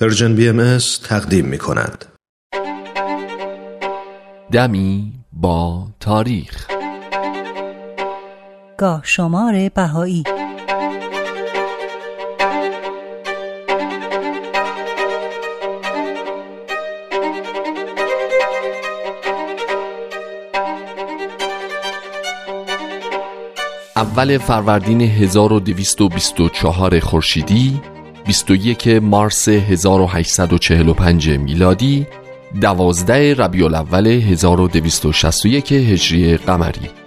پرژن بی ام تقدیم می کند. دمی با تاریخ گاه شمار بهایی اول فروردین 1224 خورشیدی 21 مارس 1845 میلادی 12 ربیع الاول 1261 هجری قمری.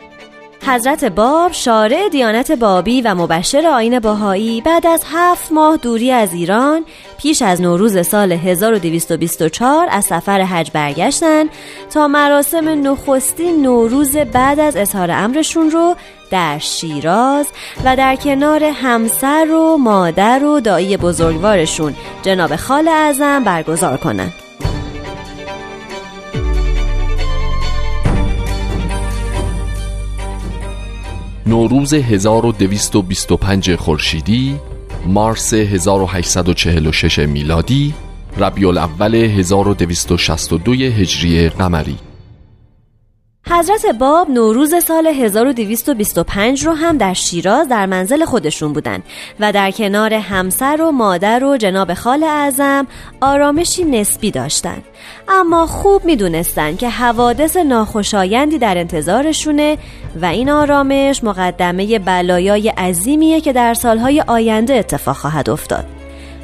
حضرت باب شارع دیانت بابی و مبشر آین باهایی بعد از هفت ماه دوری از ایران پیش از نوروز سال 1224 از سفر حج برگشتن تا مراسم نخستین نوروز بعد از اظهار امرشون رو در شیراز و در کنار همسر و مادر و دایی بزرگوارشون جناب خال اعظم برگزار کنند. نوروز 1225 خورشیدی مارس 1846 میلادی ربیع الاول 1262 هجری قمری. حضرت باب نوروز سال 1225 رو هم در شیراز در منزل خودشون بودن و در کنار همسر و مادر و جناب خال اعظم آرامشی نسبی داشتند. اما خوب می‌دونستند که حوادث ناخوشایندی در انتظارشونه و این آرامش مقدمه بلایای عظیمیه که در سالهای آینده اتفاق خواهد افتاد.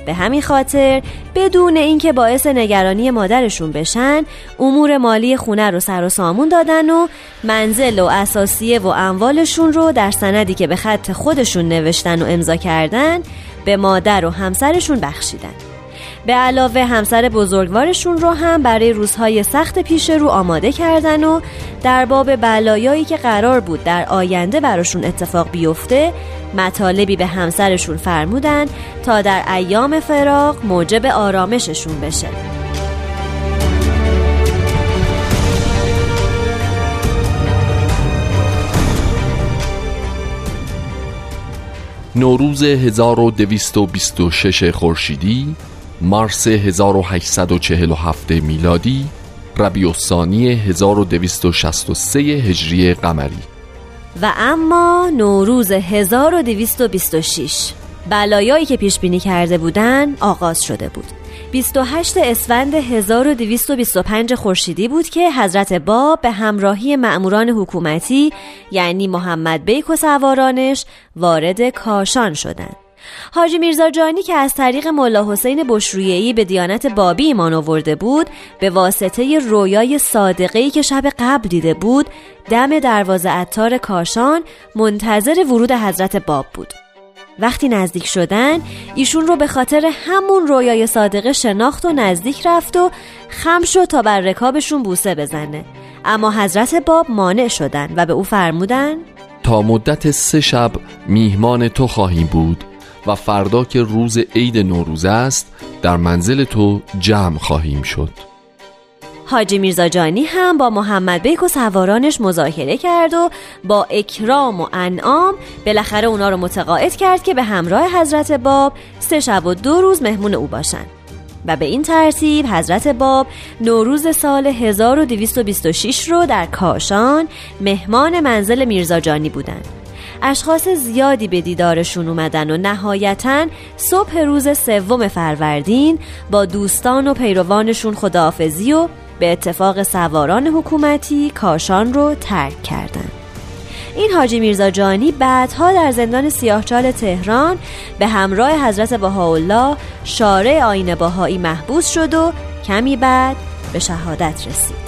به همین خاطر بدون اینکه باعث نگرانی مادرشون بشن امور مالی خونه رو سر و سامون دادن و منزل و اساسیه و اموالشون رو در سندی که به خط خودشون نوشتن و امضا کردن به مادر و همسرشون بخشیدن. به علاوه همسر بزرگوارشون رو هم برای روزهای سخت پیش رو آماده کردن و در باب بلایایی که قرار بود در آینده براشون اتفاق بیفته مطالبی به همسرشون فرمودن تا در ایام فراغ موجب آرامششون بشه. نوروز 1226 خورشیدی مارس 1847 میلادی ربیع الثانی 1263 هجری قمری. و اما نوروز 1226 بلایایی که پیش بینی کرده بودن آغاز شده بود. 28 اسفند 1225 خورشیدی بود که حضرت باب به همراهی مأموران حکومتی یعنی محمد بیک و سوارانش وارد کاشان شدند. حاجی میرزا جانی که از طریق ملا حسین بشرویهی به دیانت بابی ایمان آورده بود به واسطه رویای صادقهی که شب قبل دیده بود دم دروازه اتار کاشان منتظر ورود حضرت باب بود. وقتی نزدیک شدن ایشون رو به خاطر همون رویای صادقه شناخت و نزدیک رفت و خم شد تا بر رکابشون بوسه بزنه. اما حضرت باب مانع شدن و به او فرمودن تا مدت سه شب میهمان تو خواهیم بود. و فردا که روز عید نوروز است در منزل تو جمع خواهیم شد. حاجی میرزا جانی هم با محمد بیک و سوارانش مذاکره کرد و با اکرام و انعام بالاخره اونا رو متقاعد کرد که به همراه حضرت باب سه شب و دو روز مهمون او باشن. و به این ترتیب حضرت باب نوروز سال 1226 رو در کاشان مهمان منزل میرزا جانی بودند. اشخاص زیادی به دیدارشون اومدن و نهایتا صبح روز سوم فروردین با دوستان و پیروانشون خداحافظی و به اتفاق سواران حکومتی کاشان رو ترک کردند. این حاجی میرزا جانی بعدها در زندان سیاهچال تهران به همراه حضرت بهاءالله شارع آین باهایی محبوس شد و کمی بعد به شهادت رسید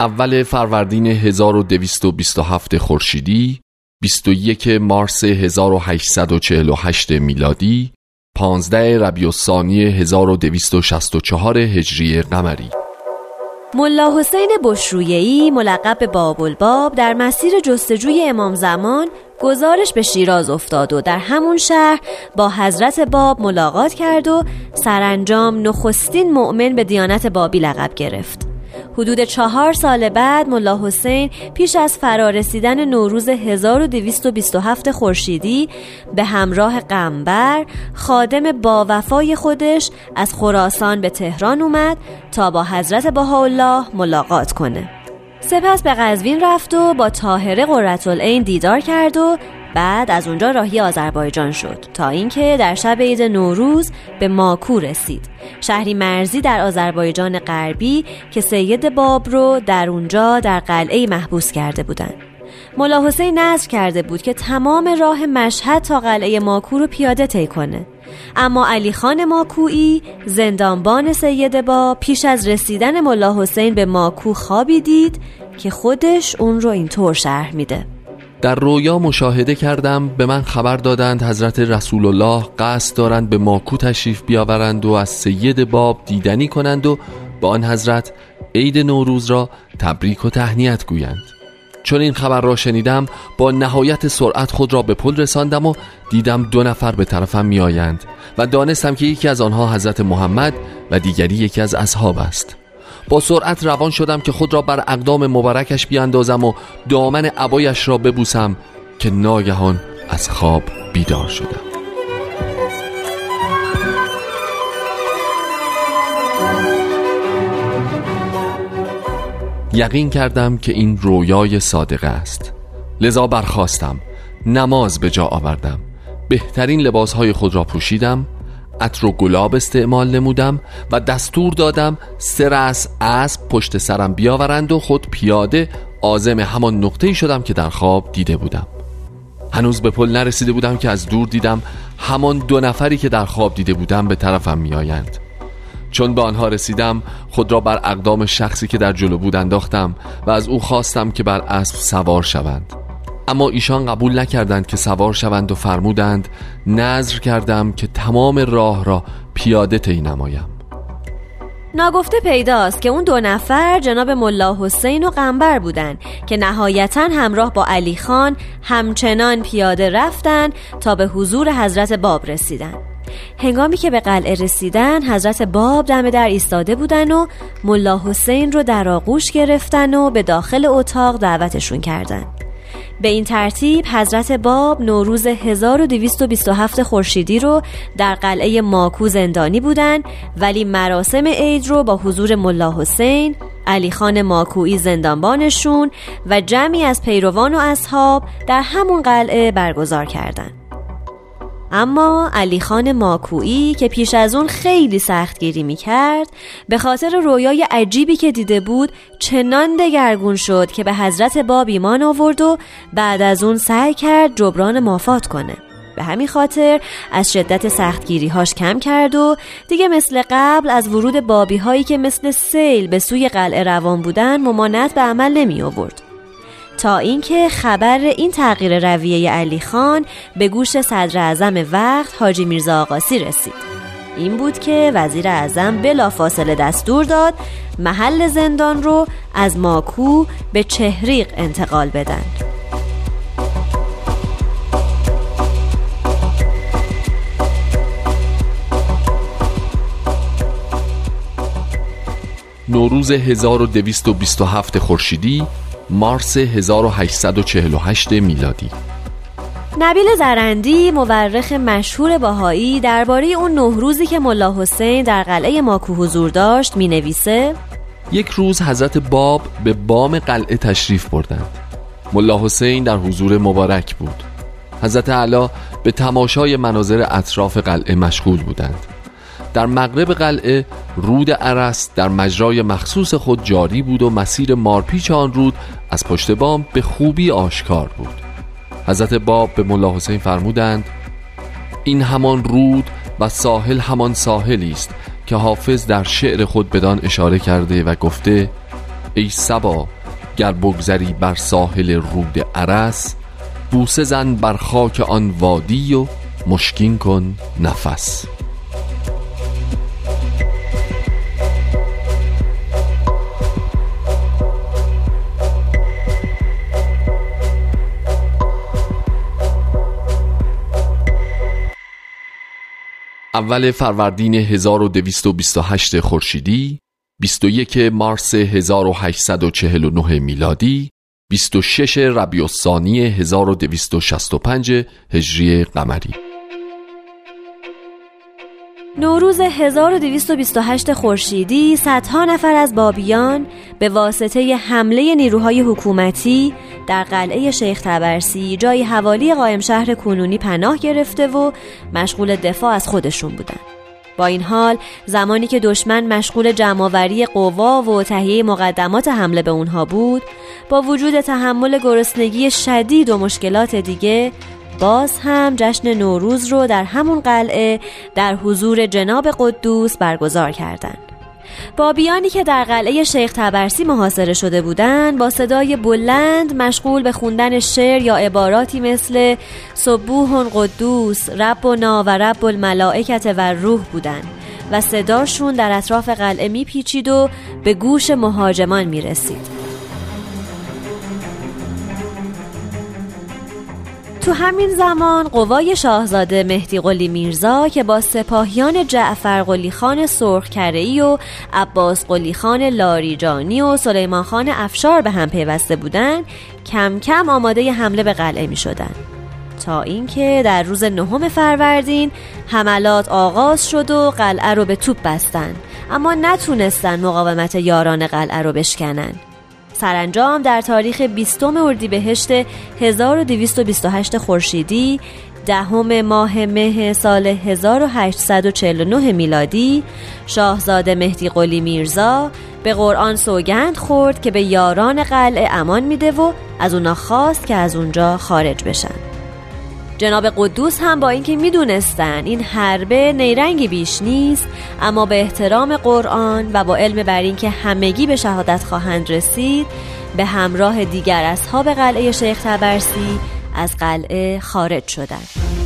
اول فروردین 1227 خورشیدی 21 مارس 1848 میلادی 15 ربیع الثانی 1264 هجری قمری. ملا حسین بشرویهی ملقب به باب الباب در مسیر جستجوی امام زمان گزارش به شیراز افتاد و در همون شهر با حضرت باب ملاقات کرد و سرانجام نخستین مؤمن به دیانت بابی لقب گرفت. حدود چهار سال بعد ملا حسین پیش از فرارسیدن نوروز 1227 خورشیدی به همراه قنبر خادم با وفای خودش از خراسان به تهران اومد تا با حضرت بهاءالله ملاقات کنه. سپس به قزوین رفت و با طاهره قرتالعین دیدار کرد و بعد از اونجا راهی آذربایجان شد تا اینکه در شب عید نوروز به ماکو رسید. شهری مرزی در آذربایجان غربی که سید باب رو در اونجا در قلعه محبوس کرده بودند. ملا حسین نظر کرده بود که تمام راه مشهد تا قلعه ماکو رو پیاده طی کنه. اما علی خان ماکویی زندانبان سید باب پیش از رسیدن ملا حسین به ماکو خوابی دید که خودش اون رو اینطور شرح میده. در رویا مشاهده کردم به من خبر دادند حضرت رسول الله قصد دارند به ماکو تشریف بیاورند و از سید باب دیدنی کنند و با آن حضرت عید نوروز را تبریک و تهنیت گویند. چون این خبر را شنیدم با نهایت سرعت خود را به پل رساندم و دیدم دو نفر به طرفم میآیند و دانستم که یکی از آنها حضرت محمد و دیگری یکی از اصحاب است. با سرعت روان شدم که خود را بر اقدام مبارکش بیاندازم و دامن عبایش را ببوسم که ناگهان از خواب بیدار شدم. یقین کردم که این رویای صادقه است. لذا برخواستم نماز به جا آوردم. بهترین لباسهای خود را پوشیدم. عطر و گلاب استعمال نمودم و دستور دادم سه رأس اسب پشت سرم بیاورند و خود پیاده آزم همان نقطه‌ای شدم که در خواب دیده بودم. هنوز به پل نرسیده بودم که از دور دیدم همان دو نفری که در خواب دیده بودم به طرفم میآیند. چون به آنها رسیدم خود را بر اقدام شخصی که در جلو بود انداختم و از او خواستم که بر اسب سوار شوند. اما ایشان قبول نکردند که سوار شوند و فرمودند نظر کردم که تمام راه را پیاده طی نمایم ناگفته پیداست که اون دو نفر جناب ملا حسین و قنبر بودند که نهایتا همراه با علی خان همچنان پیاده رفتن تا به حضور حضرت باب رسیدن هنگامی که به قلعه رسیدن حضرت باب دم در ایستاده بودن و ملا حسین رو در آغوش گرفتن و به داخل اتاق دعوتشون کردند. به این ترتیب حضرت باب نوروز 1227 خورشیدی رو در قلعه ماکو زندانی بودند ولی مراسم عید رو با حضور ملا حسین علی خان ماکویی زندانبانشون و جمعی از پیروان و اصحاب در همون قلعه برگزار کردند. اما علی خان ماکویی که پیش از اون خیلی سختگیری می کرد به خاطر رویای عجیبی که دیده بود چنان دگرگون شد که به حضرت باب ایمان آورد و بعد از اون سعی کرد جبران مافات کنه. به همین خاطر از شدت سختگیری هاش کم کرد و دیگه مثل قبل از ورود بابی هایی که مثل سیل به سوی قلعه روان بودن ممانعت به عمل نمی آورد تا اینکه خبر این تغییر رویه علی خان به گوش صدر اعظم وقت حاجی میرزا آقاسی رسید. این بود که وزیر اعظم بلا فاصله دستور داد محل زندان رو از ماکو به چهریق انتقال بدن. نوروز 1227 خورشیدی مارس 1848 میلادی. نبیل زرندی مورخ مشهور باهایی درباره اون نه روزی که ملا حسین در قلعه ماکو حضور داشت می نویسه یک روز حضرت باب به بام قلعه تشریف بردند. ملا حسین در حضور مبارک بود. حضرت علا به تماشای مناظر اطراف قلعه مشغول بودند. در مغرب قلعه رود عرس در مجرای مخصوص خود جاری بود و مسیر مارپیچ آن رود از پشت بام به خوبی آشکار بود. حضرت باب به ملا حسین فرمودند این همان رود و ساحل همان ساحلی است که حافظ در شعر خود بدان اشاره کرده و گفته ای سبا گر بگذری بر ساحل رود عرس بوسه زن بر خاک آن وادی و مشکین کن نفس. اول فروردین 1228 خورشیدی 21 مارس 1849 میلادی 26 ربیع الثانی 1265 هجری قمری. نوروز 1228 خورشیدی صدها نفر از بابیان به واسطه حمله نیروهای حکومتی در قلعه شیخ تبرسی جای حوالی قائم شهر کنونی پناه گرفته و مشغول دفاع از خودشون بودن با این حال زمانی که دشمن مشغول جمعآوری قوا و تهیه مقدمات حمله به اونها بود با وجود تحمل گرسنگی شدید و مشکلات دیگه باز هم جشن نوروز رو در همون قلعه در حضور جناب قدوس برگزار کردند. بابیانی که در قلعه شیخ تبرسی محاصره شده بودند با صدای بلند مشغول به خوندن شعر یا عباراتی مثل صبوح قدوس ربنا و رب الملائکت و روح بودند و صداشون در اطراف قلعه میپیچید و به گوش مهاجمان می‌رسید. تو همین زمان قوای شاهزاده مهدی قلی میرزا که با سپاهیان جعفر قلی خان سرخکرهی و عباس قلی خان لاریجانی و سلیمان خان افشار به هم پیوسته بودند کم کم آماده حمله به قلعه می شدن. تا اینکه در روز نهم فروردین حملات آغاز شد و قلعه رو به توپ بستن اما نتونستن مقاومت یاران قلعه رو بشکنن سرانجام در تاریخ 20 اردیبهشت 1228 خورشیدی دهم ماه مه سال 1849 میلادی شاهزاده مهدی قلی میرزا به قرآن سوگند خورد که به یاران قلعه امان میده و از اونا خواست که از اونجا خارج بشن. جناب قدوس هم با اینکه می‌دونستن این حربه نیرنگی بیش نیست اما به احترام قرآن و با علم بر اینکه همگی به شهادت خواهند رسید به همراه دیگر اصحاب قلعه شیخ تبرسی از قلعه خارج شدند.